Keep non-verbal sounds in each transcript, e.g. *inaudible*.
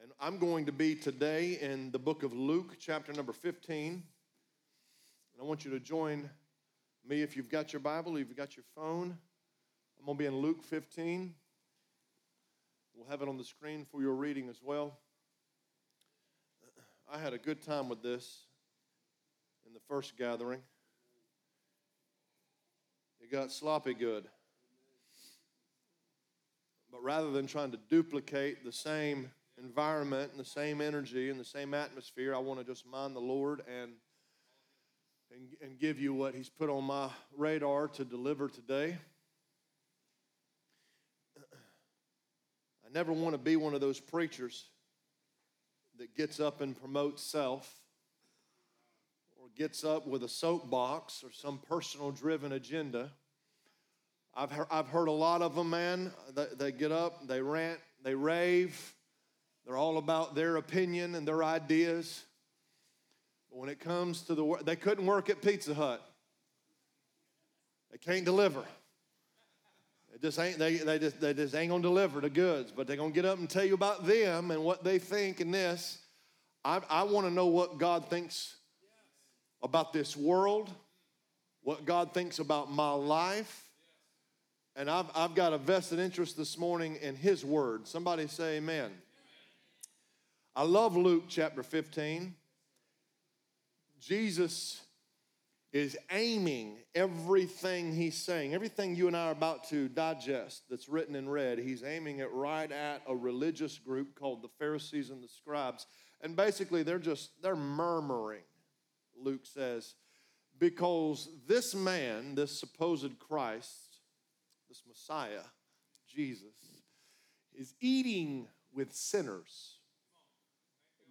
And I'm going to be today in the book of Luke, chapter number 15. And I want you to join me if you've got your Bible, if you've got your phone. I'm going to be in Luke 15. We'll have it on the screen for your reading as well. I had a good time with this in the first gathering. It got sloppy good. But rather than trying to duplicate the same environment and the same energy and the same atmosphere, I want to just mind the Lord and, and, and give you what He's put on my radar to deliver today. *clears throat* I never want to be one of those preachers that gets up and promotes self or gets up with a soapbox or some personal driven agenda. I've heard, I've heard a lot of them, man. They, they get up, they rant, they rave. They're all about their opinion and their ideas. But when it comes to the work, they couldn't work at Pizza Hut. They can't deliver. It just ain't, they, they, just, they just ain't gonna deliver the goods, but they're gonna get up and tell you about them and what they think and this. I, I wanna know what God thinks about this world, what God thinks about my life. And I've, I've got a vested interest this morning in His Word. Somebody say, Amen. I love Luke chapter 15. Jesus is aiming everything he's saying, everything you and I are about to digest that's written in red, he's aiming it right at a religious group called the Pharisees and the scribes. And basically, they're just, they're murmuring, Luke says, because this man, this supposed Christ, this Messiah, Jesus, is eating with sinners.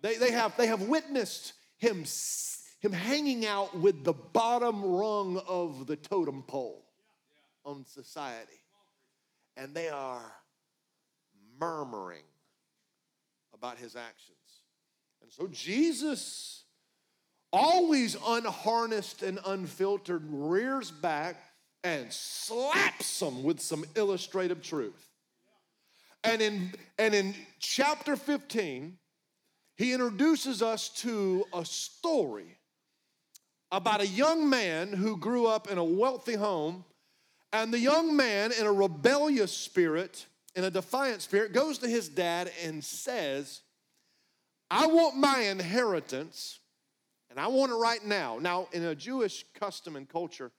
They, they, have, they have witnessed him, him hanging out with the bottom rung of the totem pole on society. And they are murmuring about his actions. And so Jesus, always unharnessed and unfiltered, rears back and slaps them with some illustrative truth. And in, and in chapter 15, he introduces us to a story about a young man who grew up in a wealthy home. And the young man, in a rebellious spirit, in a defiant spirit, goes to his dad and says, I want my inheritance, and I want it right now. Now, in a Jewish custom and culture,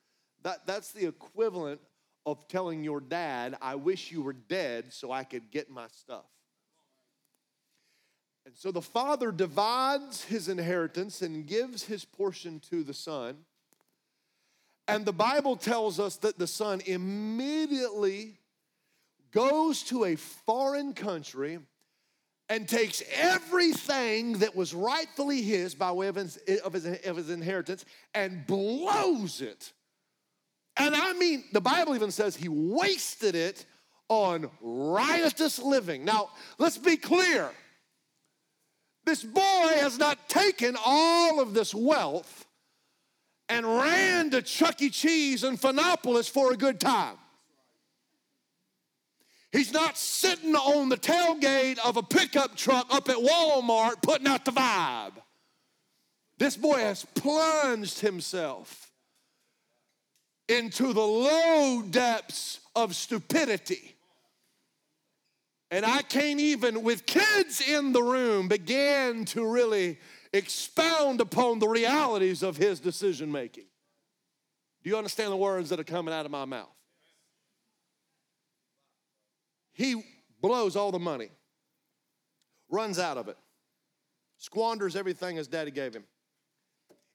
that, that's the equivalent of telling your dad, I wish you were dead so I could get my stuff. And so the father divides his inheritance and gives his portion to the son. And the Bible tells us that the son immediately goes to a foreign country and takes everything that was rightfully his by way of his, of his, of his inheritance and blows it. And I mean, the Bible even says he wasted it on riotous living. Now, let's be clear. This boy has not taken all of this wealth and ran to Chuck E. Cheese in Phinopolis for a good time. He's not sitting on the tailgate of a pickup truck up at Walmart putting out the vibe. This boy has plunged himself into the low depths of stupidity. And I can't even, with kids in the room, begin to really expound upon the realities of his decision making. Do you understand the words that are coming out of my mouth? He blows all the money, runs out of it, squanders everything his daddy gave him,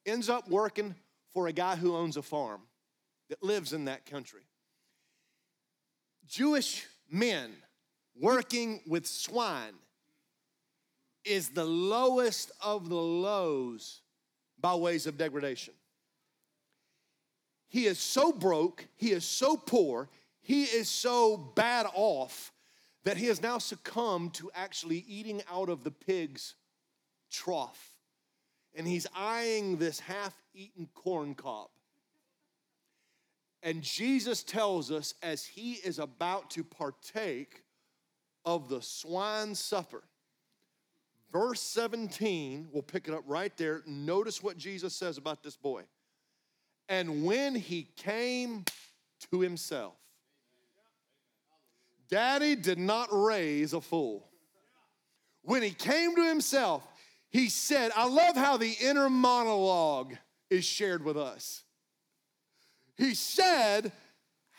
ends up working for a guy who owns a farm that lives in that country. Jewish men working with swine is the lowest of the lows by ways of degradation. He is so broke, he is so poor, he is so bad off that he has now succumbed to actually eating out of the pig's trough. And he's eyeing this half eaten corn cob. And Jesus tells us as he is about to partake of the swine supper, verse 17, we'll pick it up right there. Notice what Jesus says about this boy. And when he came to himself, Daddy did not raise a fool. When he came to himself, he said, I love how the inner monologue is shared with us. He said,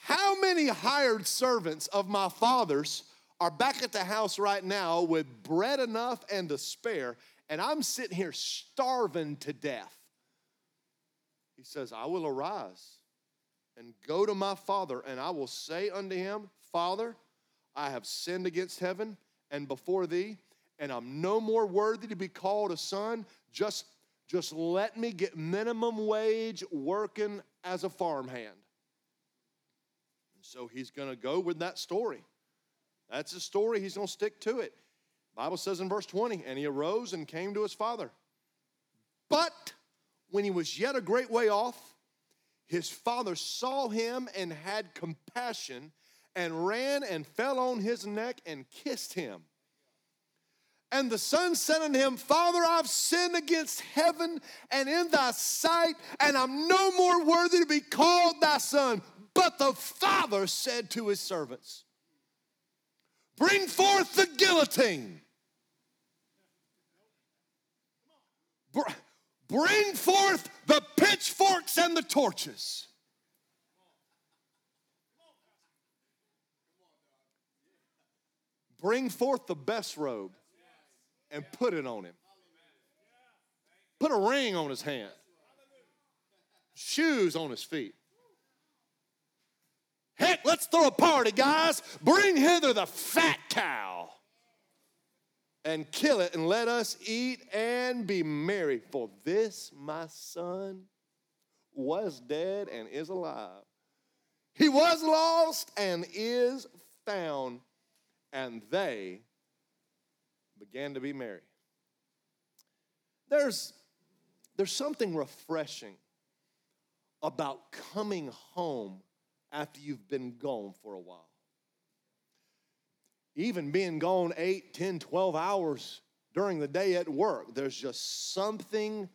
How many hired servants of my father's are back at the house right now with bread enough and to spare, and I'm sitting here starving to death? He says, I will arise and go to my father, and I will say unto him, Father, I have sinned against heaven and before thee, and I'm no more worthy to be called a son. Just, just let me get minimum wage working as a farmhand. And so he's going to go with that story. That's his story. He's going to stick to it. Bible says in verse 20, and he arose and came to his father. But when he was yet a great way off, his father saw him and had compassion and ran and fell on his neck and kissed him. And the son said unto him, Father, I've sinned against heaven and in thy sight, and I'm no more worthy to be called thy son. But the father said to his servants, Bring forth the guillotine. Bring forth the pitchforks and the torches. Bring forth the best robe and put it on him. Put a ring on his hand, shoes on his feet. Heck, let's throw a party, guys. Bring hither the fat cow and kill it, and let us eat and be merry. For this my son was dead and is alive. He was lost and is found and they began to be merry. There's, there's something refreshing about coming home after you've been gone for a while. Even being gone 8, 10, 12 hours during the day at work, there's just something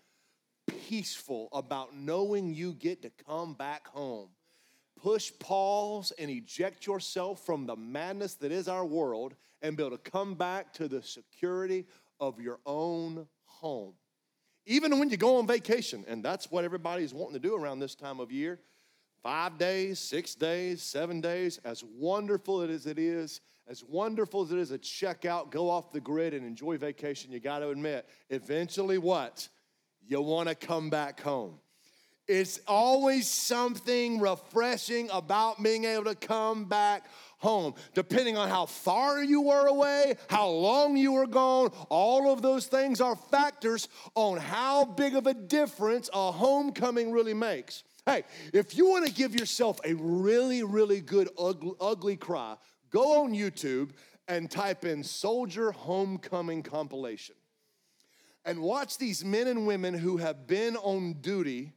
peaceful about knowing you get to come back home push pause and eject yourself from the madness that is our world and be able to come back to the security of your own home. Even when you go on vacation, and that's what everybody's wanting to do around this time of year five days, six days, seven days, as wonderful as it is, as wonderful as it is to check out, go off the grid, and enjoy vacation, you got to admit, eventually what? You want to come back home. It's always something refreshing about being able to come back home. Depending on how far you were away, how long you were gone, all of those things are factors on how big of a difference a homecoming really makes. Hey, if you want to give yourself a really, really good ugly, ugly cry, go on YouTube and type in Soldier Homecoming Compilation. And watch these men and women who have been on duty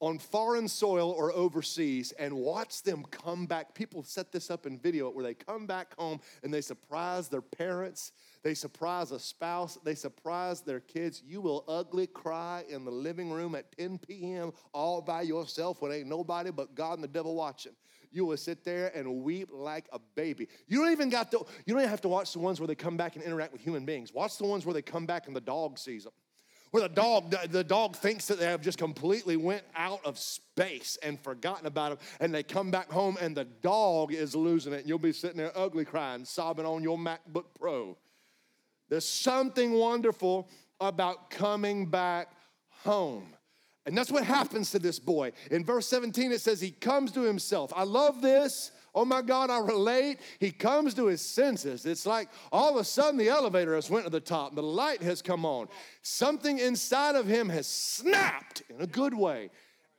on foreign soil or overseas and watch them come back. People set this up in video where they come back home and they surprise their parents, they surprise a spouse, they surprise their kids. You will ugly cry in the living room at 10 p.m. all by yourself when ain't nobody but God and the devil watching. You will sit there and weep like a baby. You don't even got to, you don't even have to watch the ones where they come back and interact with human beings. Watch the ones where they come back and the dog sees them where the dog the dog thinks that they have just completely went out of space and forgotten about them and they come back home and the dog is losing it. And you'll be sitting there ugly crying sobbing on your macbook pro. There's something wonderful about coming back home. And that's what happens to this boy. In verse 17 it says he comes to himself. I love this Oh my God, I relate. He comes to his senses. It's like all of a sudden the elevator has went to the top, the light has come on. Something inside of him has snapped in a good way.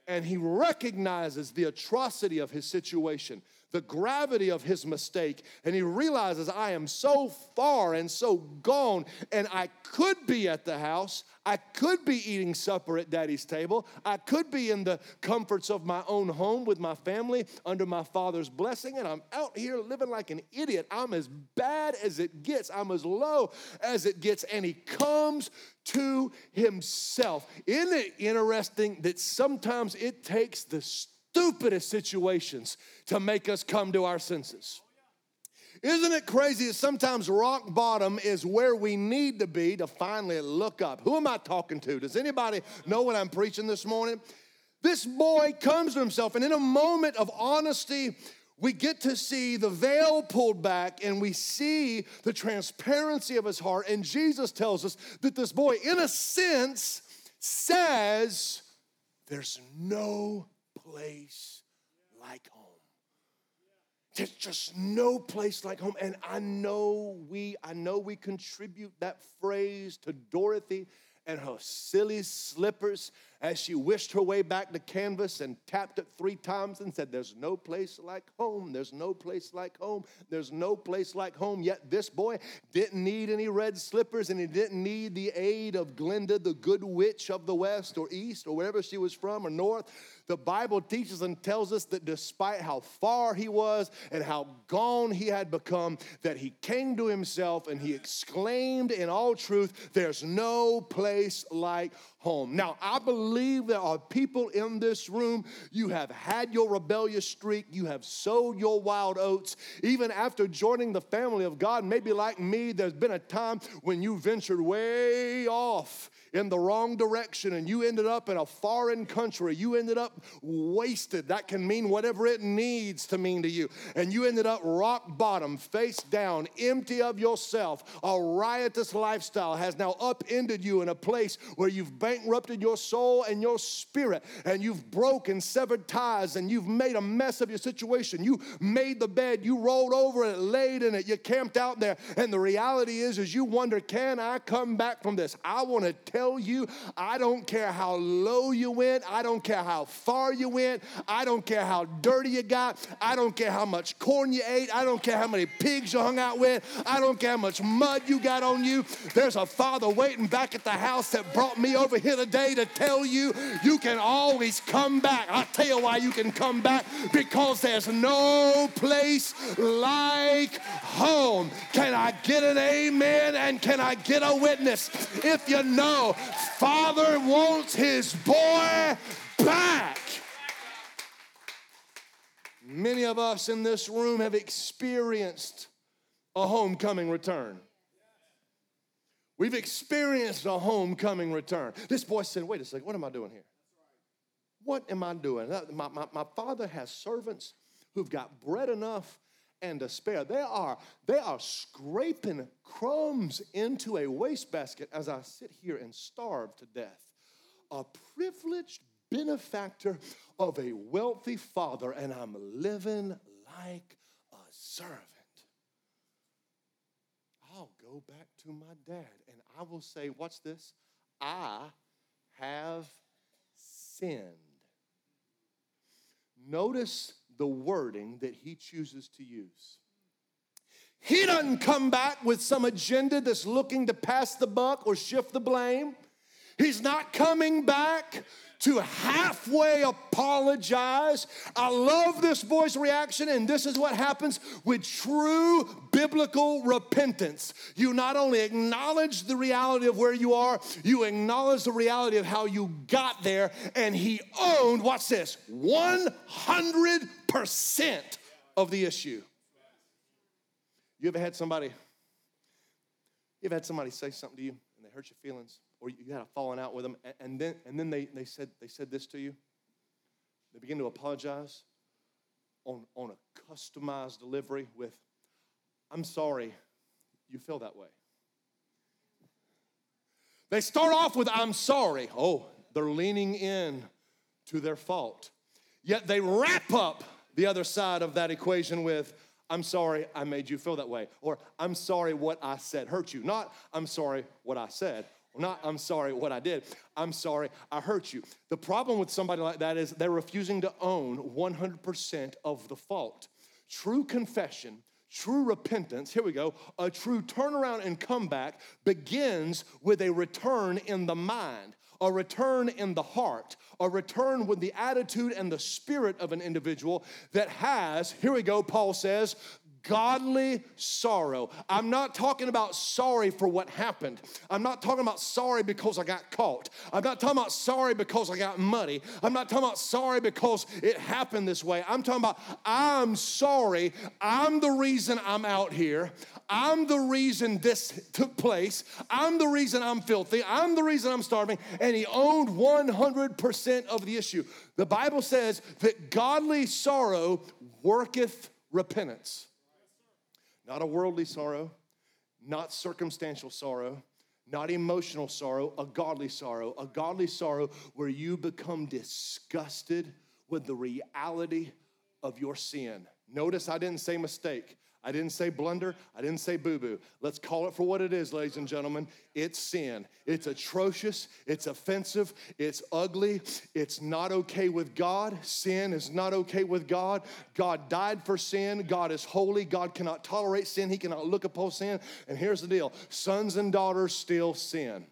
And he recognizes the atrocity of his situation, the gravity of his mistake and he realizes I am so far and so gone and I could be at the house. I could be eating supper at daddy's table. I could be in the comforts of my own home with my family under my father's blessing and I'm out here living like an idiot. I'm as bad as it gets. I'm as low as it gets and he comes to himself. Isn't it interesting that sometimes it takes the stupidest situations to make us come to our senses. Isn't it crazy that sometimes rock bottom is where we need to be to finally look up? Who am I talking to? Does anybody know what I'm preaching this morning? This boy comes to himself, and in a moment of honesty, we get to see the veil pulled back and we see the transparency of his heart. And Jesus tells us that this boy, in a sense, says, There's no place like home. There's just no place like home. And I know we, I know we contribute that phrase to Dorothy and her silly slippers as she wished her way back to Kansas and tapped it three times and said, There's no place like home. There's no place like home. There's no place like home. Yet this boy didn't need any red slippers and he didn't need the aid of Glinda, the good witch of the west or east or wherever she was from or north. The Bible teaches and tells us that despite how far he was and how gone he had become, that he came to himself and he exclaimed in all truth, There's no place like home. Now, I believe there are people in this room, you have had your rebellious streak, you have sowed your wild oats. Even after joining the family of God, maybe like me, there's been a time when you ventured way off in the wrong direction and you ended up in a foreign country. You ended up wasted. That can mean whatever it needs to mean to you. And you ended up rock bottom, face down, empty of yourself. A riotous lifestyle has now upended you in a place where you've bankrupted your soul and your spirit, and you've broken severed ties, and you've made a mess of your situation. You made the bed, you rolled over it, laid in it, you camped out there, and the reality is, is you wonder, can I come back from this? I want to tell you, I don't care how low you went, I don't care how far you went, I don't care how dirty you got, I don't care how much corn you ate, I don't care how many pigs you hung out with, I don't care how much mud you got on you. There's a father waiting back at the house that brought me over here today to tell you you can always come back. I'll tell you why you can come back because there's no place like home. Can I get an amen and can I get a witness? If you know, Father wants his boy back. Many of us in this room have experienced a homecoming return. We've experienced a homecoming return. This boy said, Wait a second, what am I doing here? What am I doing? My, my, my father has servants who've got bread enough and despair. They are, they are scraping crumbs into a wastebasket as I sit here and starve to death. A privileged benefactor of a wealthy father, and I'm living like a servant. I'll go back to my dad and I will say, What's this? I have sinned. Notice the wording that he chooses to use. He doesn't come back with some agenda that's looking to pass the buck or shift the blame. He's not coming back to halfway apologize. I love this boy's reaction, and this is what happens with true biblical repentance. You not only acknowledge the reality of where you are, you acknowledge the reality of how you got there, and he owned, watch this, 100% of the issue. You ever had somebody, you ever had somebody say something to you and they hurt your feelings? or you had a falling out with them, and then, and then they, they, said, they said this to you. They begin to apologize on, on a customized delivery with, I'm sorry you feel that way. They start off with, I'm sorry. Oh, they're leaning in to their fault. Yet they wrap up the other side of that equation with, I'm sorry I made you feel that way. Or I'm sorry what I said hurt you. Not, I'm sorry what I said. Not, I'm sorry what I did. I'm sorry I hurt you. The problem with somebody like that is they're refusing to own 100% of the fault. true confession, true repentance, here we go, a true turnaround and comeback begins with a return in the mind, a return in the heart, a return with the attitude and the spirit of an individual that has, here we go, Paul says, godly sorrow. I'm not talking about sorry for what happened. I'm not talking about sorry because I got caught. I'm not talking about sorry because I got muddy. I'm not talking about sorry because it happened this way. I'm talking about I'm sorry. I'm the reason I'm out here. I'm the reason this took place. I'm the reason I'm filthy. I'm the reason I'm starving. And he owned 100% of the issue. The Bible says that godly sorrow worketh repentance. Not a worldly sorrow, not circumstantial sorrow, not emotional sorrow, a godly sorrow, a godly sorrow where you become disgusted with the reality of your sin. Notice I didn't say mistake. I didn't say blunder. I didn't say boo boo. Let's call it for what it is, ladies and gentlemen. It's sin. It's atrocious. It's offensive. It's ugly. It's not okay with God. Sin is not okay with God. God died for sin. God is holy. God cannot tolerate sin. He cannot look upon sin. And here's the deal sons and daughters still sin.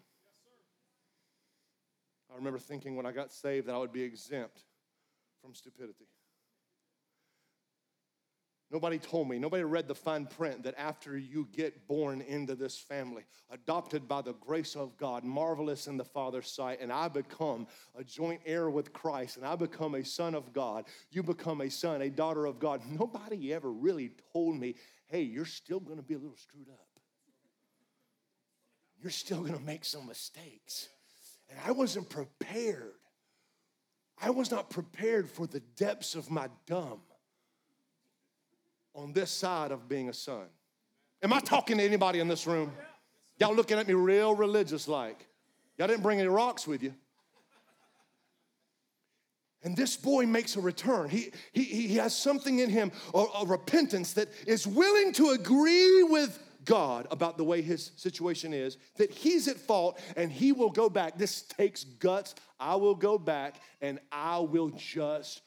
I remember thinking when I got saved that I would be exempt from stupidity. Nobody told me, nobody read the fine print that after you get born into this family, adopted by the grace of God, marvelous in the Father's sight, and I become a joint heir with Christ, and I become a son of God, you become a son, a daughter of God. Nobody ever really told me, hey, you're still gonna be a little screwed up. You're still gonna make some mistakes. And I wasn't prepared. I was not prepared for the depths of my dumb on this side of being a son. Am I talking to anybody in this room? Y'all looking at me real religious like. Y'all didn't bring any rocks with you. And this boy makes a return. He, he, he has something in him, a, a repentance that is willing to agree with God about the way his situation is, that he's at fault and he will go back. This takes guts. I will go back and I will just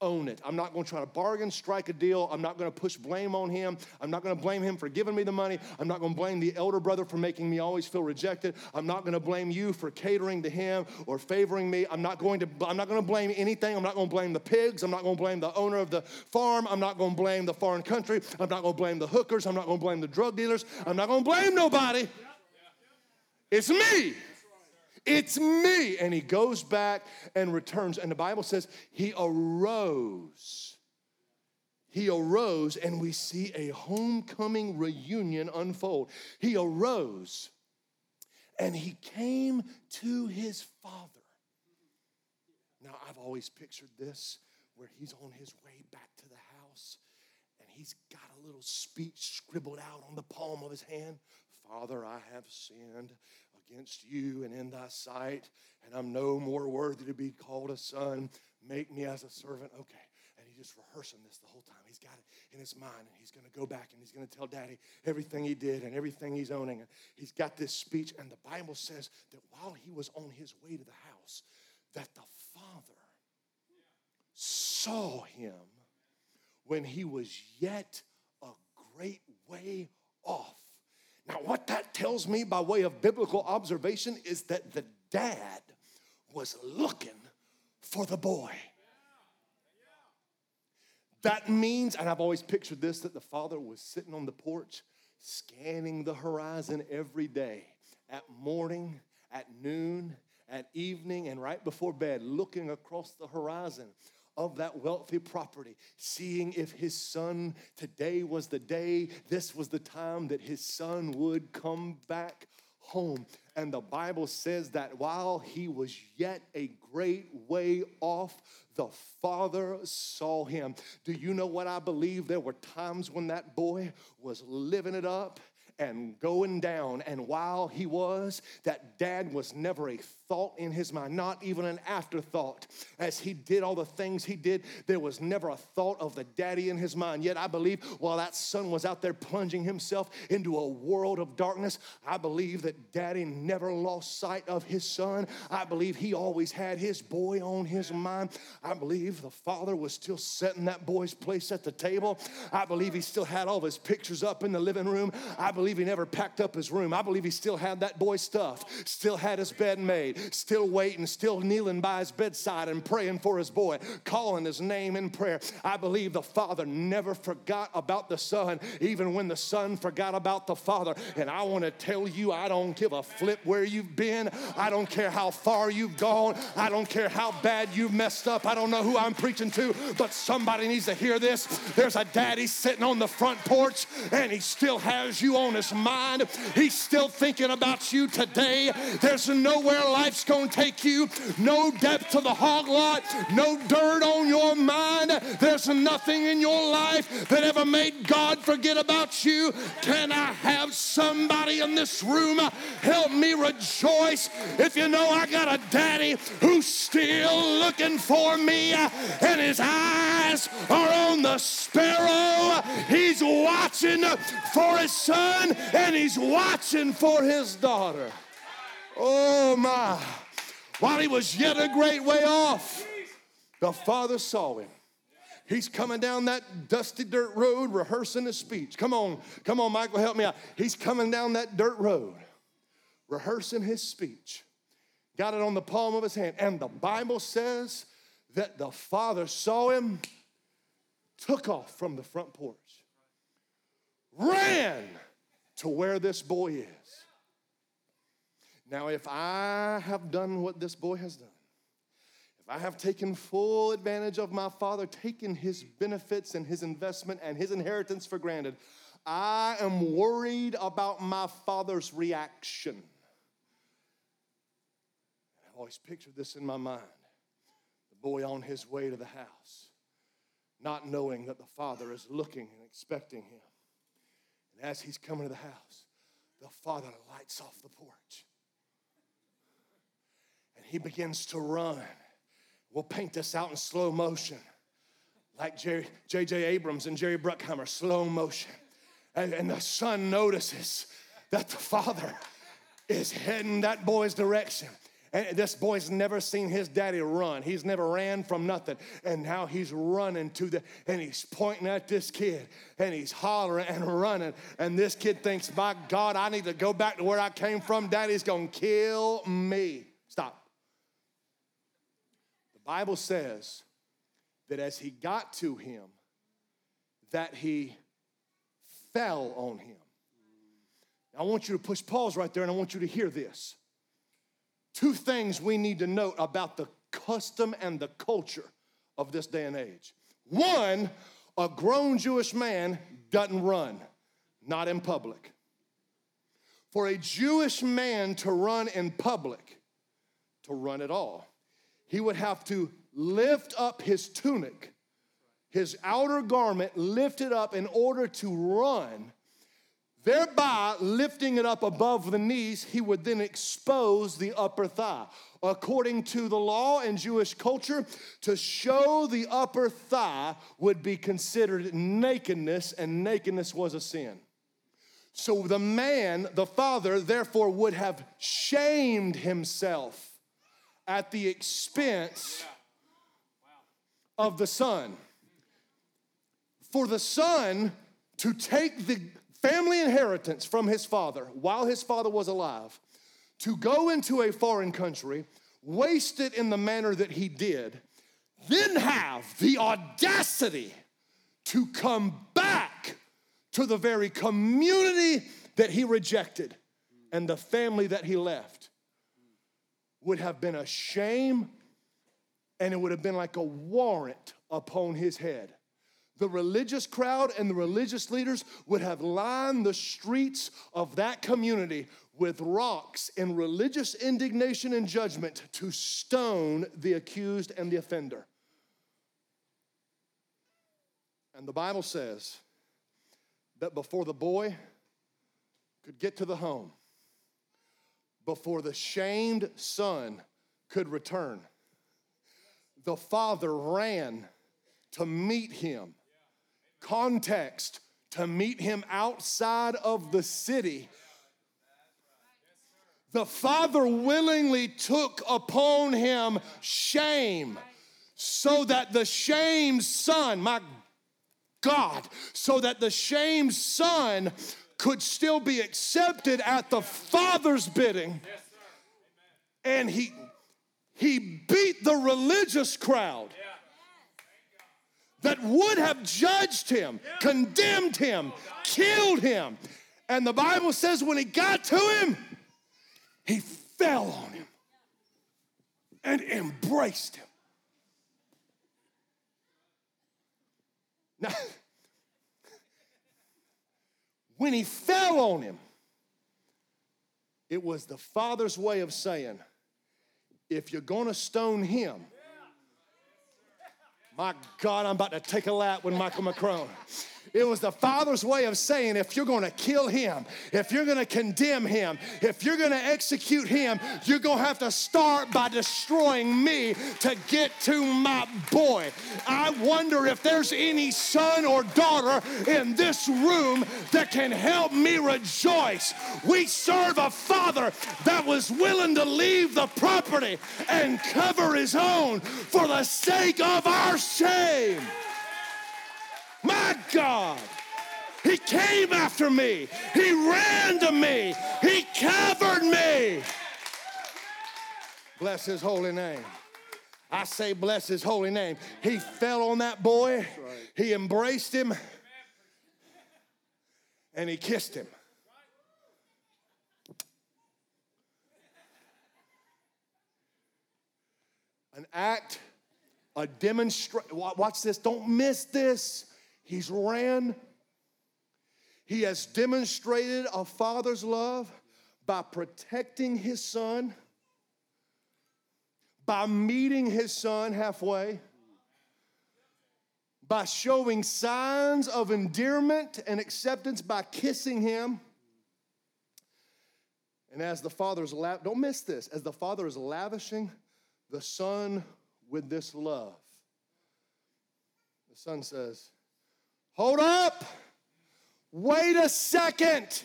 own it. I'm not going to try to bargain, strike a deal. I'm not going to push blame on him. I'm not going to blame him for giving me the money. I'm not going to blame the elder brother for making me always feel rejected. I'm not going to blame you for catering to him or favoring me. I'm not going to I'm not going to blame anything. I'm not going to blame the pigs. I'm not going to blame the owner of the farm. I'm not going to blame the foreign country. I'm not going to blame the hookers. I'm not going to blame the drug dealers. I'm not going to blame nobody. It's me. It's me. And he goes back and returns. And the Bible says he arose. He arose, and we see a homecoming reunion unfold. He arose and he came to his father. Now, I've always pictured this where he's on his way back to the house and he's got a little speech scribbled out on the palm of his hand Father, I have sinned against you and in thy sight, and I'm no more worthy to be called a son. Make me as a servant. Okay. And he's just rehearsing this the whole time. He's got it in his mind, and he's going to go back and he's going to tell daddy everything he did and everything he's owning. And he's got this speech, and the Bible says that while he was on his way to the house, that the father saw him when he was yet a great way off now, what that tells me by way of biblical observation is that the dad was looking for the boy. That means, and I've always pictured this, that the father was sitting on the porch scanning the horizon every day at morning, at noon, at evening, and right before bed, looking across the horizon of that wealthy property, seeing if his son, today was the day, this was the time that his son would come back home. And the Bible says that while he was yet a great way off, the father saw him. Do you know what I believe? There were times when that boy was living it up and going down. And while he was, that dad was never a thought in his mind, not even an afterthought. As he did all the things he did, there was never a thought of the daddy in his mind. Yet I believe while that son was out there plunging himself into a world of darkness, I believe that daddy never lost sight of his son. I believe he always had his boy on his mind. I believe the father was still setting that boy's place at the table. I believe he still had all of his pictures up in the living room. I believe he never packed up his room. I believe he still had that boy's stuff, still had his bed made, still waiting, still kneeling by his bedside and praying for his boy, calling his name in prayer. I believe the father never forgot about the son, even when the son forgot about the father. And I want to tell you, I don't give a flip where you've been. I don't care how far you've gone. I don't care how bad you've messed up. I don't know who I'm preaching to, but somebody needs to hear this. There's a daddy sitting on the front porch and he still has you on his mind. He's still thinking about you today. There's nowhere life's gonna take you, no depth to the hog lot, no dirt on your mind. There's nothing in your life that ever made God forget about you. Can I have somebody in this room help me rejoice if you know I got a daddy who's still looking for me and his eyes are on the sparrow? He's watching for his son and he's watching for his daughter. Oh my. While he was yet a great way off, the father saw him. He's coming down that dusty dirt road rehearsing his speech. Come on, come on, Michael, help me out. He's coming down that dirt road rehearsing his speech. Got it on the palm of his hand. And the Bible says that the father saw him, took off from the front porch, ran to where this boy is. Now, if I have done what this boy has done, if I have taken full advantage of my father, taken his benefits and his investment and his inheritance for granted, I am worried about my father's reaction. I've always pictured this in my mind the boy on his way to the house, not knowing that the father is looking and expecting him. And as he's coming to the house, the father lights off the porch he begins to run. We'll paint this out in slow motion, like J.J. Abrams and Jerry Bruckheimer, slow motion. And, and the son notices that the father is heading that boy's direction. And this boy's never seen his daddy run. He's never ran from nothing. And now he's running to the, and he's pointing at this kid and he's hollering and running. And this kid thinks, my God, I need to go back to where I came from. Daddy's gonna kill me. Bible says that as he got to him, that he fell on him. I want you to push pause right there and I want you to hear this two things we need to note about the custom and the culture of this day and age. One, a grown Jewish man doesn't run, not in public. For a Jewish man to run in public, to run at all, he would have to lift up his tunic, his outer garment, lift it up in order to run Thereby, lifting it up above the knees, he would then expose the upper thigh. According to the law and Jewish culture, to show the upper thigh would be considered nakedness, and nakedness was a sin. So the man, the father, therefore would have shamed himself at the expense of the son. For the son to take the family inheritance from his father while his father was alive to go into a foreign country, waste it in the manner that he did, then have the audacity to come back to the very community that he rejected and the family that he left would have been a shame and it would have been like a warrant upon his head the religious crowd and the religious leaders would have lined the streets of that community with rocks in religious indignation and judgment to stone the accused and the offender. And the Bible says that before the boy could get to the home before the shamed son could return. The father ran to meet him. Context to meet him outside of the city. The father willingly took upon him shame so that the shamed son, my God, so that the shamed son could still be accepted at the father's bidding. And he he beat the religious crowd that would have judged him, condemned him, killed him. And the Bible says when he got to him, he fell on him and embraced him. Now, when he fell on him, it was the father's way of saying, if you're gonna stone him, my God, I'm about to take a lap with Michael McCrone. It was the Father's way of saying, if you're going to kill him, if you're going to condemn him, if you're going to execute him, you're going to have to start by destroying me to get to my boy. I wonder if there's any son or daughter in this room that can help me rejoice. We serve a Father that was willing to leave the property and cover his own for the sake of our shame. God. He came after me. He ran to me. He covered me. Bless his holy name. I say, bless his holy name. He fell on that boy, he embraced him, and he kissed him. An act, a demonstration. Watch this, don't miss this. He's ran. He has demonstrated a father's love by protecting his son, by meeting his son halfway, by showing signs of endearment and acceptance by kissing him. And as the father is, la- don't miss this, as the father is lavishing the son with this love, the son says, Hold up. Wait a second.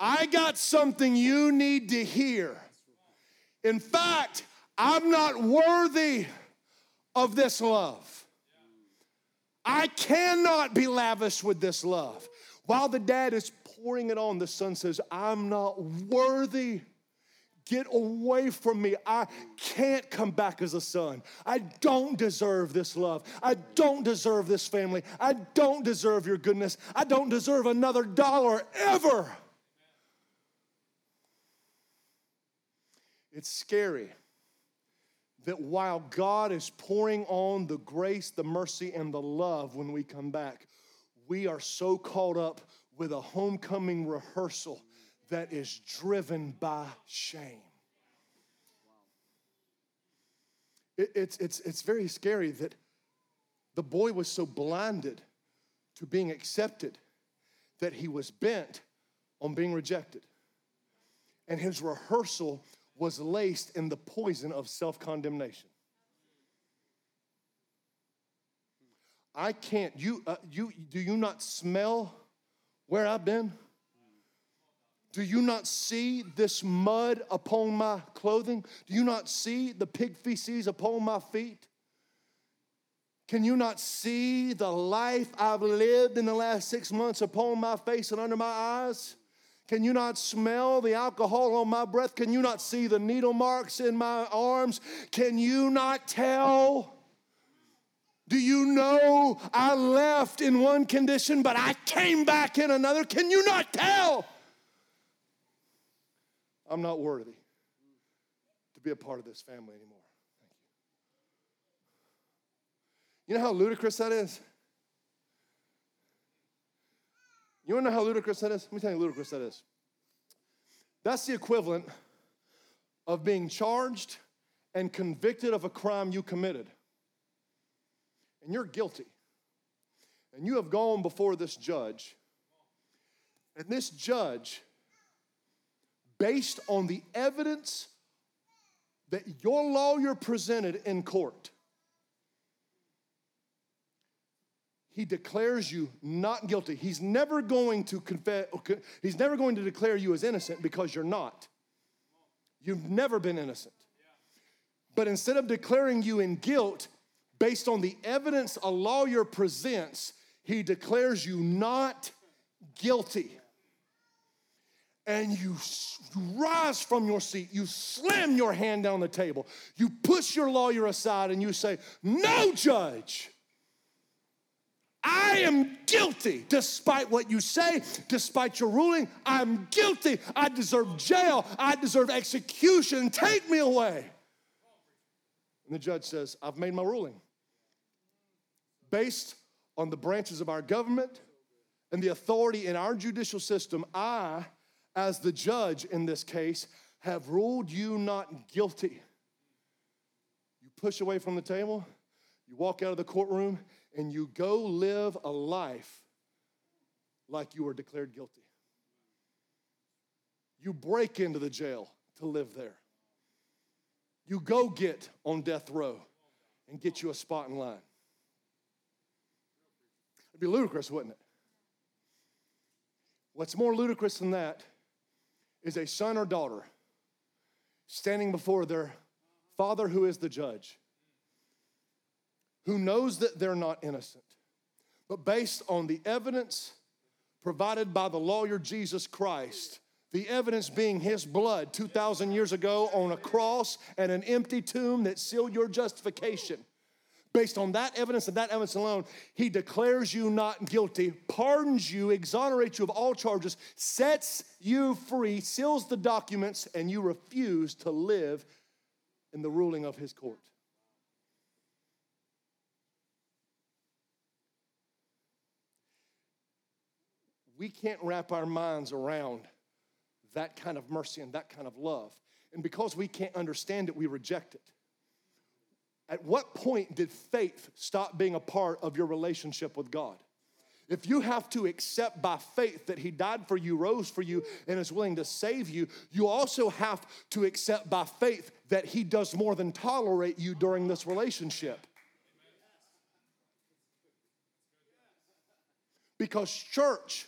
I got something you need to hear. In fact, I'm not worthy of this love. I cannot be lavish with this love. While the dad is pouring it on, the son says, I'm not worthy Get away from me. I can't come back as a son. I don't deserve this love. I don't deserve this family. I don't deserve your goodness. I don't deserve another dollar ever. It's scary that while God is pouring on the grace, the mercy, and the love when we come back, we are so caught up with a homecoming rehearsal that is driven by shame. It, it's, it's, it's very scary that the boy was so blinded to being accepted that he was bent on being rejected. And his rehearsal was laced in the poison of self condemnation. I can't, you, uh, you, do you not smell where I've been? Do you not see this mud upon my clothing? Do you not see the pig feces upon my feet? Can you not see the life I've lived in the last six months upon my face and under my eyes? Can you not smell the alcohol on my breath? Can you not see the needle marks in my arms? Can you not tell? Do you know I left in one condition, but I came back in another? Can you not tell? I'm not worthy to be a part of this family anymore. Thank you. You know how ludicrous that is? You wanna know how ludicrous that is? Let me tell you how ludicrous that is. That's the equivalent of being charged and convicted of a crime you committed. And you're guilty. And you have gone before this judge And this judge, based on the evidence that your lawyer presented in court, he declares you not guilty. He's never going to confess, he's never going to declare you as innocent because you're not. You've never been innocent. But instead of declaring you in guilt based on the evidence a lawyer presents, he declares you not guilty. And you rise from your seat, you slam your hand down the table, you push your lawyer aside, and you say, No, judge. I am guilty despite what you say, despite your ruling. I'm guilty. I deserve jail. I deserve execution. Take me away. And the judge says, I've made my ruling. Based on the branches of our government and the authority in our judicial system, I, as the judge in this case, have ruled you not guilty. You push away from the table, you walk out of the courtroom, and you go live a life like you were declared guilty. You break into the jail to live there you go get on death row and get you a spot in line. It'd be ludicrous, wouldn't it? What's more ludicrous than that is a son or daughter standing before their father, who is the judge, who knows that they're not innocent, but based on the evidence provided by the lawyer Jesus Christ, the evidence being his blood 2,000 years ago on a cross and an empty tomb that sealed your justification. Based on that evidence and that evidence alone, he declares you not guilty, pardons you, exonerates you of all charges, sets you free, seals the documents, and you refuse to live in the ruling of his court. We can't wrap our minds around that kind of mercy and that kind of love. And because we can't understand it, we reject it. At what point did faith stop being a part of your relationship with God? If you have to accept by faith that He died for you, rose for you, and is willing to save you, you also have to accept by faith that He does more than tolerate you during this relationship. Because, church,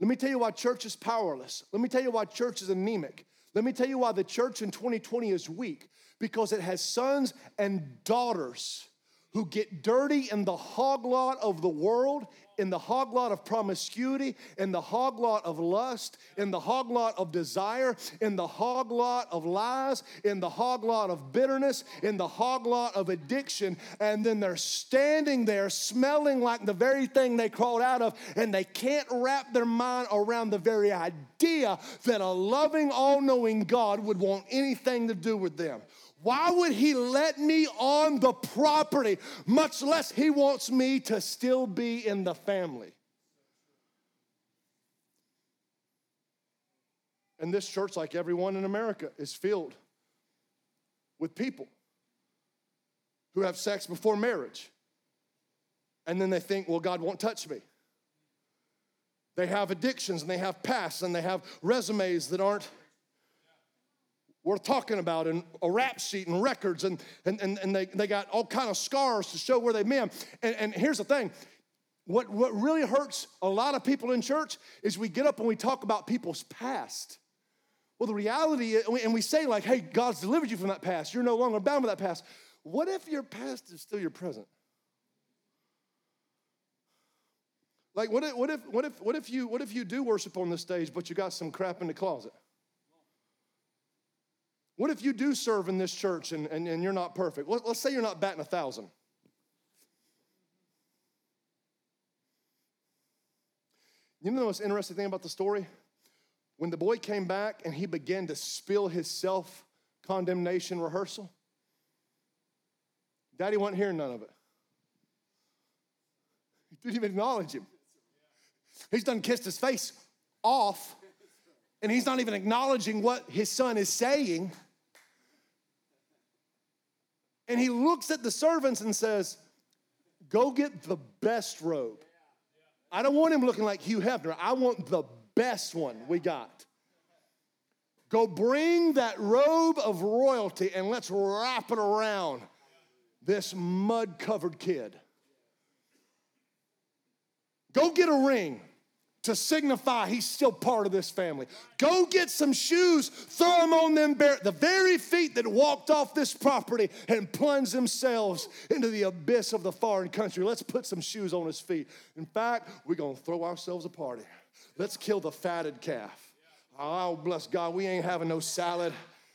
let me tell you why church is powerless. Let me tell you why church is anemic. Let me tell you why the church in 2020 is weak because it has sons and daughters who get dirty in the hoglot of the world in the hoglot of promiscuity, in the hoglot of lust, in the hoglot of desire, in the hoglot of lies, in the hoglot of bitterness, in the hoglot of addiction. And then they're standing there smelling like the very thing they crawled out of, and they can't wrap their mind around the very idea that a loving, all knowing God would want anything to do with them. Why would he let me on the property, much less he wants me to still be in the family? And this church, like everyone in America, is filled with people who have sex before marriage. And then they think, well, God won't touch me. They have addictions and they have pasts and they have resumes that aren't worth talking about and a rap sheet and records and, and, and, and they, they got all kind of scars to show where they've been. And, and here's the thing. What, what really hurts a lot of people in church is we get up and we talk about people's past. Well, the reality is, and we say like, hey, God's delivered you from that past. You're no longer bound by that past. What if your past is still your present? Like, what if, what if, what if, what if you, what if you do worship on the stage, but you got some crap in the closet? What if you do serve in this church and, and, and you're not perfect? Let, let's say you're not batting a thousand. You know the most interesting thing about the story? When the boy came back and he began to spill his self condemnation rehearsal, daddy wasn't hearing none of it. He didn't even acknowledge him. He's done kissed his face off, and he's not even acknowledging what his son is saying. And he looks at the servants and says, Go get the best robe. I don't want him looking like Hugh Hefner. I want the best one we got. Go bring that robe of royalty and let's wrap it around this mud covered kid. Go get a ring to signify he's still part of this family. Go get some shoes, throw them on them bare, the very feet that walked off this property and plunged themselves into the abyss of the foreign country. Let's put some shoes on his feet. In fact, we're gonna throw ourselves a party. Let's kill the fatted calf. Oh, bless God, we ain't having no salad.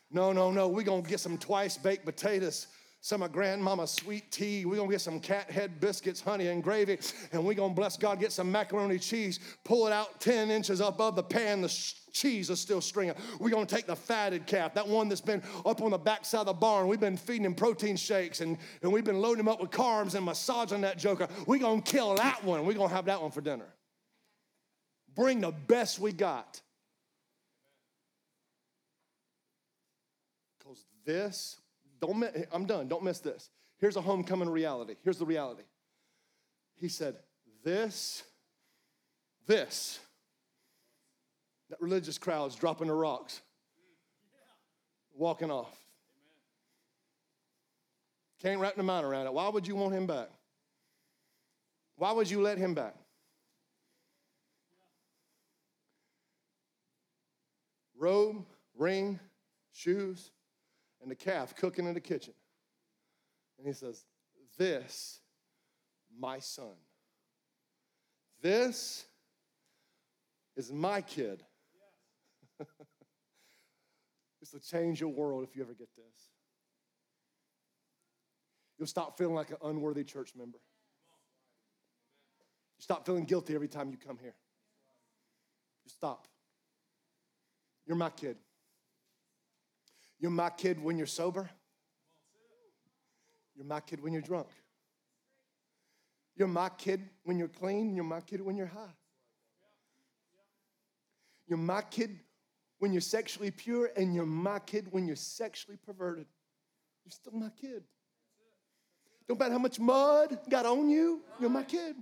No, no, no. We're gonna get some twice baked potatoes some of grandmama's sweet tea. We're gonna get some cat head biscuits, honey, and gravy, and we're gonna bless God, get some macaroni cheese, pull it out 10 inches above the pan. The cheese is still stringing. We're gonna take the fatted calf, that one that's been up on the backside of the barn. We've been feeding him protein shakes and, and we've been loading him up with carbs and massaging that joker. We're gonna kill that one. We're gonna have that one for dinner. Bring the best we got. Because this don't, I'm done. Don't miss this. Here's a homecoming reality. Here's the reality. He said, This, this, that religious crowd's dropping the rocks, walking off. Can't wrap the mind around it. Why would you want him back? Why would you let him back? Robe, ring, shoes, and the calf cooking in the kitchen. And he says, This, my son. This is my kid. *laughs* this will change your world if you ever get this. You'll stop feeling like an unworthy church member. You stop feeling guilty every time you come here. You stop. You're my kid. You're my kid when you're sober. You're my kid when you're drunk. You're my kid when you're clean. You're my kid when you're high. You're my kid when you're sexually pure, and you're my kid when you're sexually perverted. You're still my kid. Don't matter how much mud got on you, you're my kid.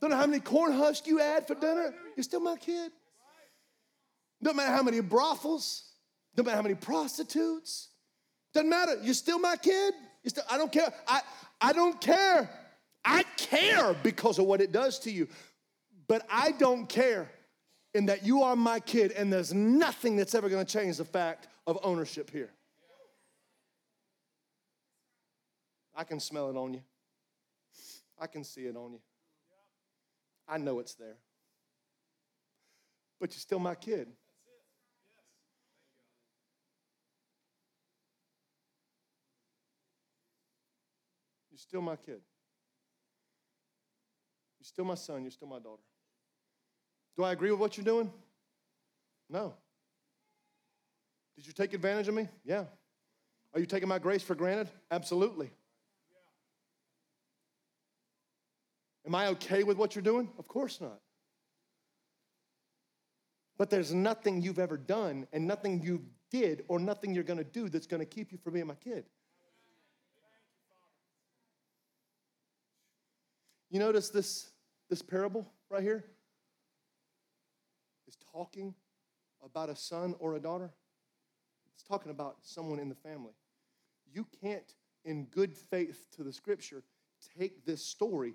Don't know how many corn husks you add for dinner, you're still my kid. Don't matter how many brothels no matter how many prostitutes. Doesn't matter. You're still my kid. Still, I don't care. I, I don't care. I care because of what it does to you. But I don't care in that you are my kid and there's nothing that's ever going to change the fact of ownership here. I can smell it on you. I can see it on you. I know it's there. But you're still my kid. Still my kid. You're still my son. You're still my daughter. Do I agree with what you're doing? No. Did you take advantage of me? Yeah. Are you taking my grace for granted? Absolutely. Am I okay with what you're doing? Of course not. But there's nothing you've ever done and nothing you did or nothing you're going to do that's going to keep you from being my kid. You notice this, this parable right here is talking about a son or a daughter. It's talking about someone in the family. You can't, in good faith to the scripture, take this story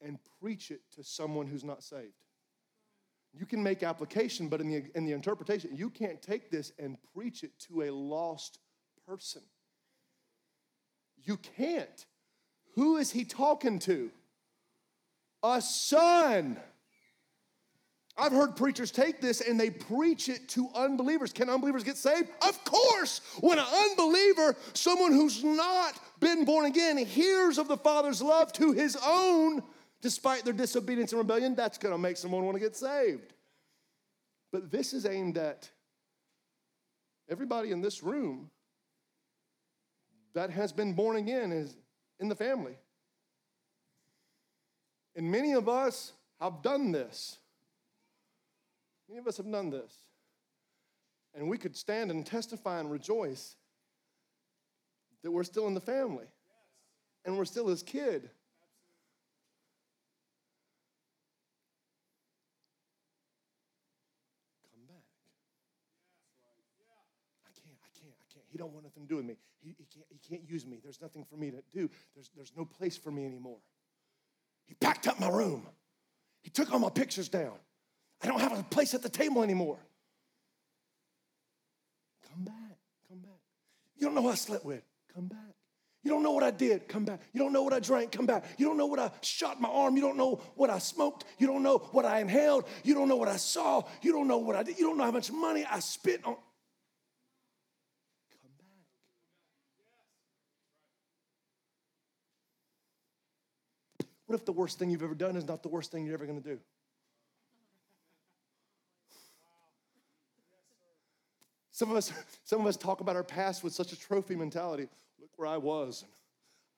and preach it to someone who's not saved. You can make application, but in the, in the interpretation, you can't take this and preach it to a lost person. You can't. Who is he talking to? A son. I've heard preachers take this and they preach it to unbelievers. Can unbelievers get saved? Of course. When an unbeliever, someone who's not been born again, hears of the Father's love to his own, despite their disobedience and rebellion, that's going to make someone want to get saved. But this is aimed at everybody in this room that has been born again is in the family. And many of us have done this. Many of us have done this. And we could stand and testify and rejoice that we're still in the family and we're still his kid. Come back. I can't, I can't, I can't. He don't want nothing to do with me. He, he, can't, he can't use me. There's nothing for me to do. There's, there's no place for me anymore. He packed up my room. He took all my pictures down. I don't have a place at the table anymore. Come back, come back. You don't know who I slept with. Come back. You don't know what I did. Come back. You don't know what I drank. Come back. You don't know what I shot my arm. You don't know what I smoked. You don't know what I inhaled. You don't know what I saw. You don't know what I did. You don't know how much money I spent on. What if the worst thing you've ever done is not the worst thing you're ever going to do? Some of us, some of us talk about our past with such a trophy mentality. Look where I was, and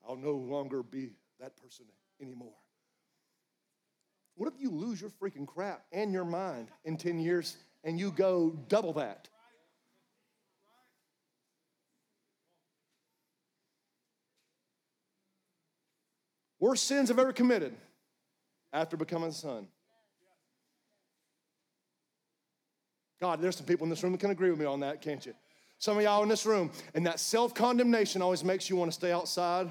I'll no longer be that person anymore. What if you lose your freaking crap and your mind in 10 years and you go double that? Worst sins I've ever committed after becoming a son. God, there's some people in this room that can agree with me on that, can't you? Some of y'all in this room, and that self condemnation always makes you want to stay outside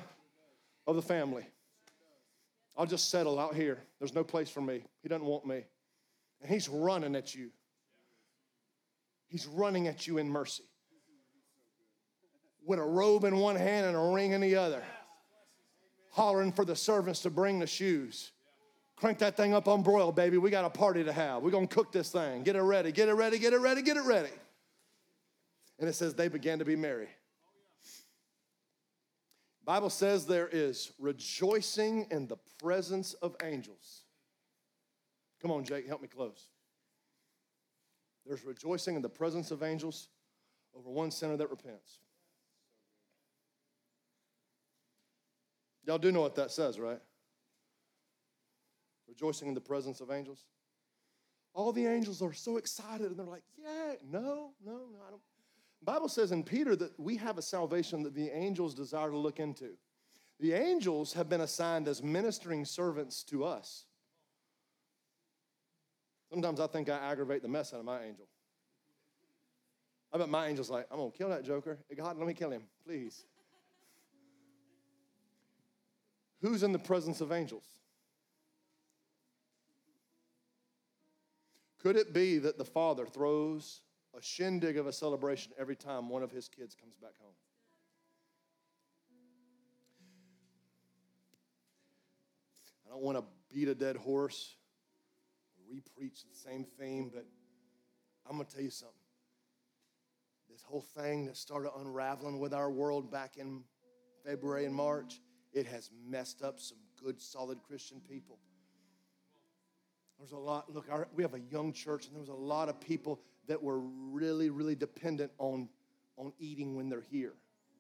of the family. I'll just settle out here. There's no place for me. He doesn't want me. And He's running at you. He's running at you in mercy with a robe in one hand and a ring in the other, hollering for the servants to bring the shoes. Crank that thing up on broil, baby. We got a party to have. We're going to cook this thing. Get it ready, get it ready, get it ready, get it ready. And it says they began to be merry. Bible says there is rejoicing in the presence of angels. Come on, Jake, help me close. There's rejoicing in the presence of angels over one sinner that repents. Y'all do know what that says, right? rejoicing in the presence of angels. All the angels are so excited and they're like, yeah, no, no, no, I don't. The Bible says in Peter that we have a salvation that the angels desire to look into. The angels have been assigned as ministering servants to us. Sometimes I think I aggravate the mess out of my angel. I bet my angel's like, I'm gonna kill that joker. God, let me kill him, please. Who's in the presence of angels? Could it be that the father throws a shindig of a celebration every time one of his kids comes back home? I don't want to beat a dead horse, repreach the same theme, but I'm going to tell you something. This whole thing that started unraveling with our world back in February and March, it has messed up some good, solid Christian people. There's a lot, look, our, we have a young church, and there was a lot of people that were really, really dependent on, on eating when they're here.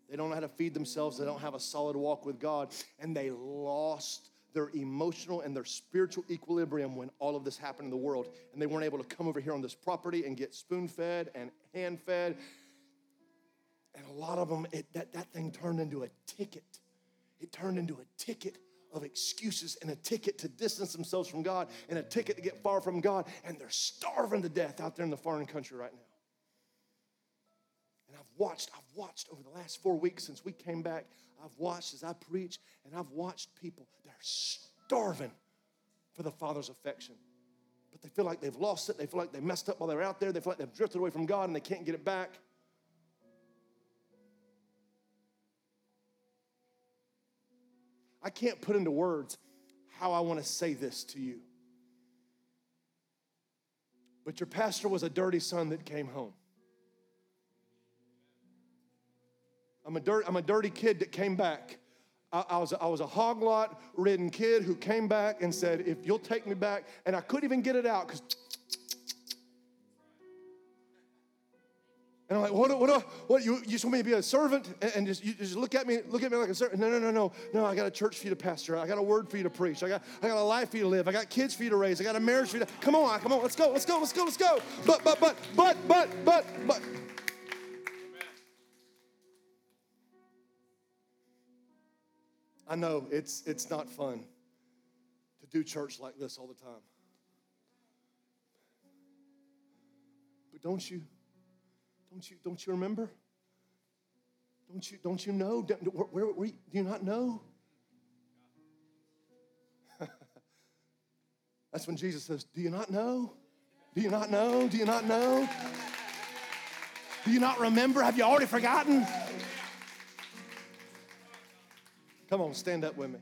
They don't know how to feed themselves, they don't have a solid walk with God, and they lost their emotional and their spiritual equilibrium when all of this happened in the world. And they weren't able to come over here on this property and get spoon fed and hand fed. And a lot of them, it, that, that thing turned into a ticket. It turned into a ticket of excuses and a ticket to distance themselves from God and a ticket to get far from God, and they're starving to death out there in the foreign country right now. And I've watched, I've watched over the last four weeks since we came back, I've watched as I preach, and I've watched people, they're starving for the Father's affection. But they feel like they've lost it. They feel like they messed up while they're out there. They feel like they've drifted away from God and they can't get it back. I can't put into words how I want to say this to you. But your pastor was a dirty son that came home. I'm a, dirt, I'm a dirty kid that came back. I, I, was, I was a hog lot ridden kid who came back and said, If you'll take me back, and I couldn't even get it out because And I'm like, what, what, what, you, you just want me to be a servant and, and just, you just look at me, look at me like a servant. No, no, no, no, no, I got a church for you to pastor. I got a word for you to preach. I got, I got a life for you to live. I got kids for you to raise. I got a marriage for you to, come on, come on, let's go, let's go, let's go, let's go. But, but, but, but, but, but, but. I know it's, it's not fun to do church like this all the time. But don't you don't you, don't you remember? Don't you, don't you know? Where, where, where, do you not know? *laughs* That's when Jesus says, Do you not know? Do you not know? Do you not know? Do you not remember? Have you already forgotten? Come on, stand up with me.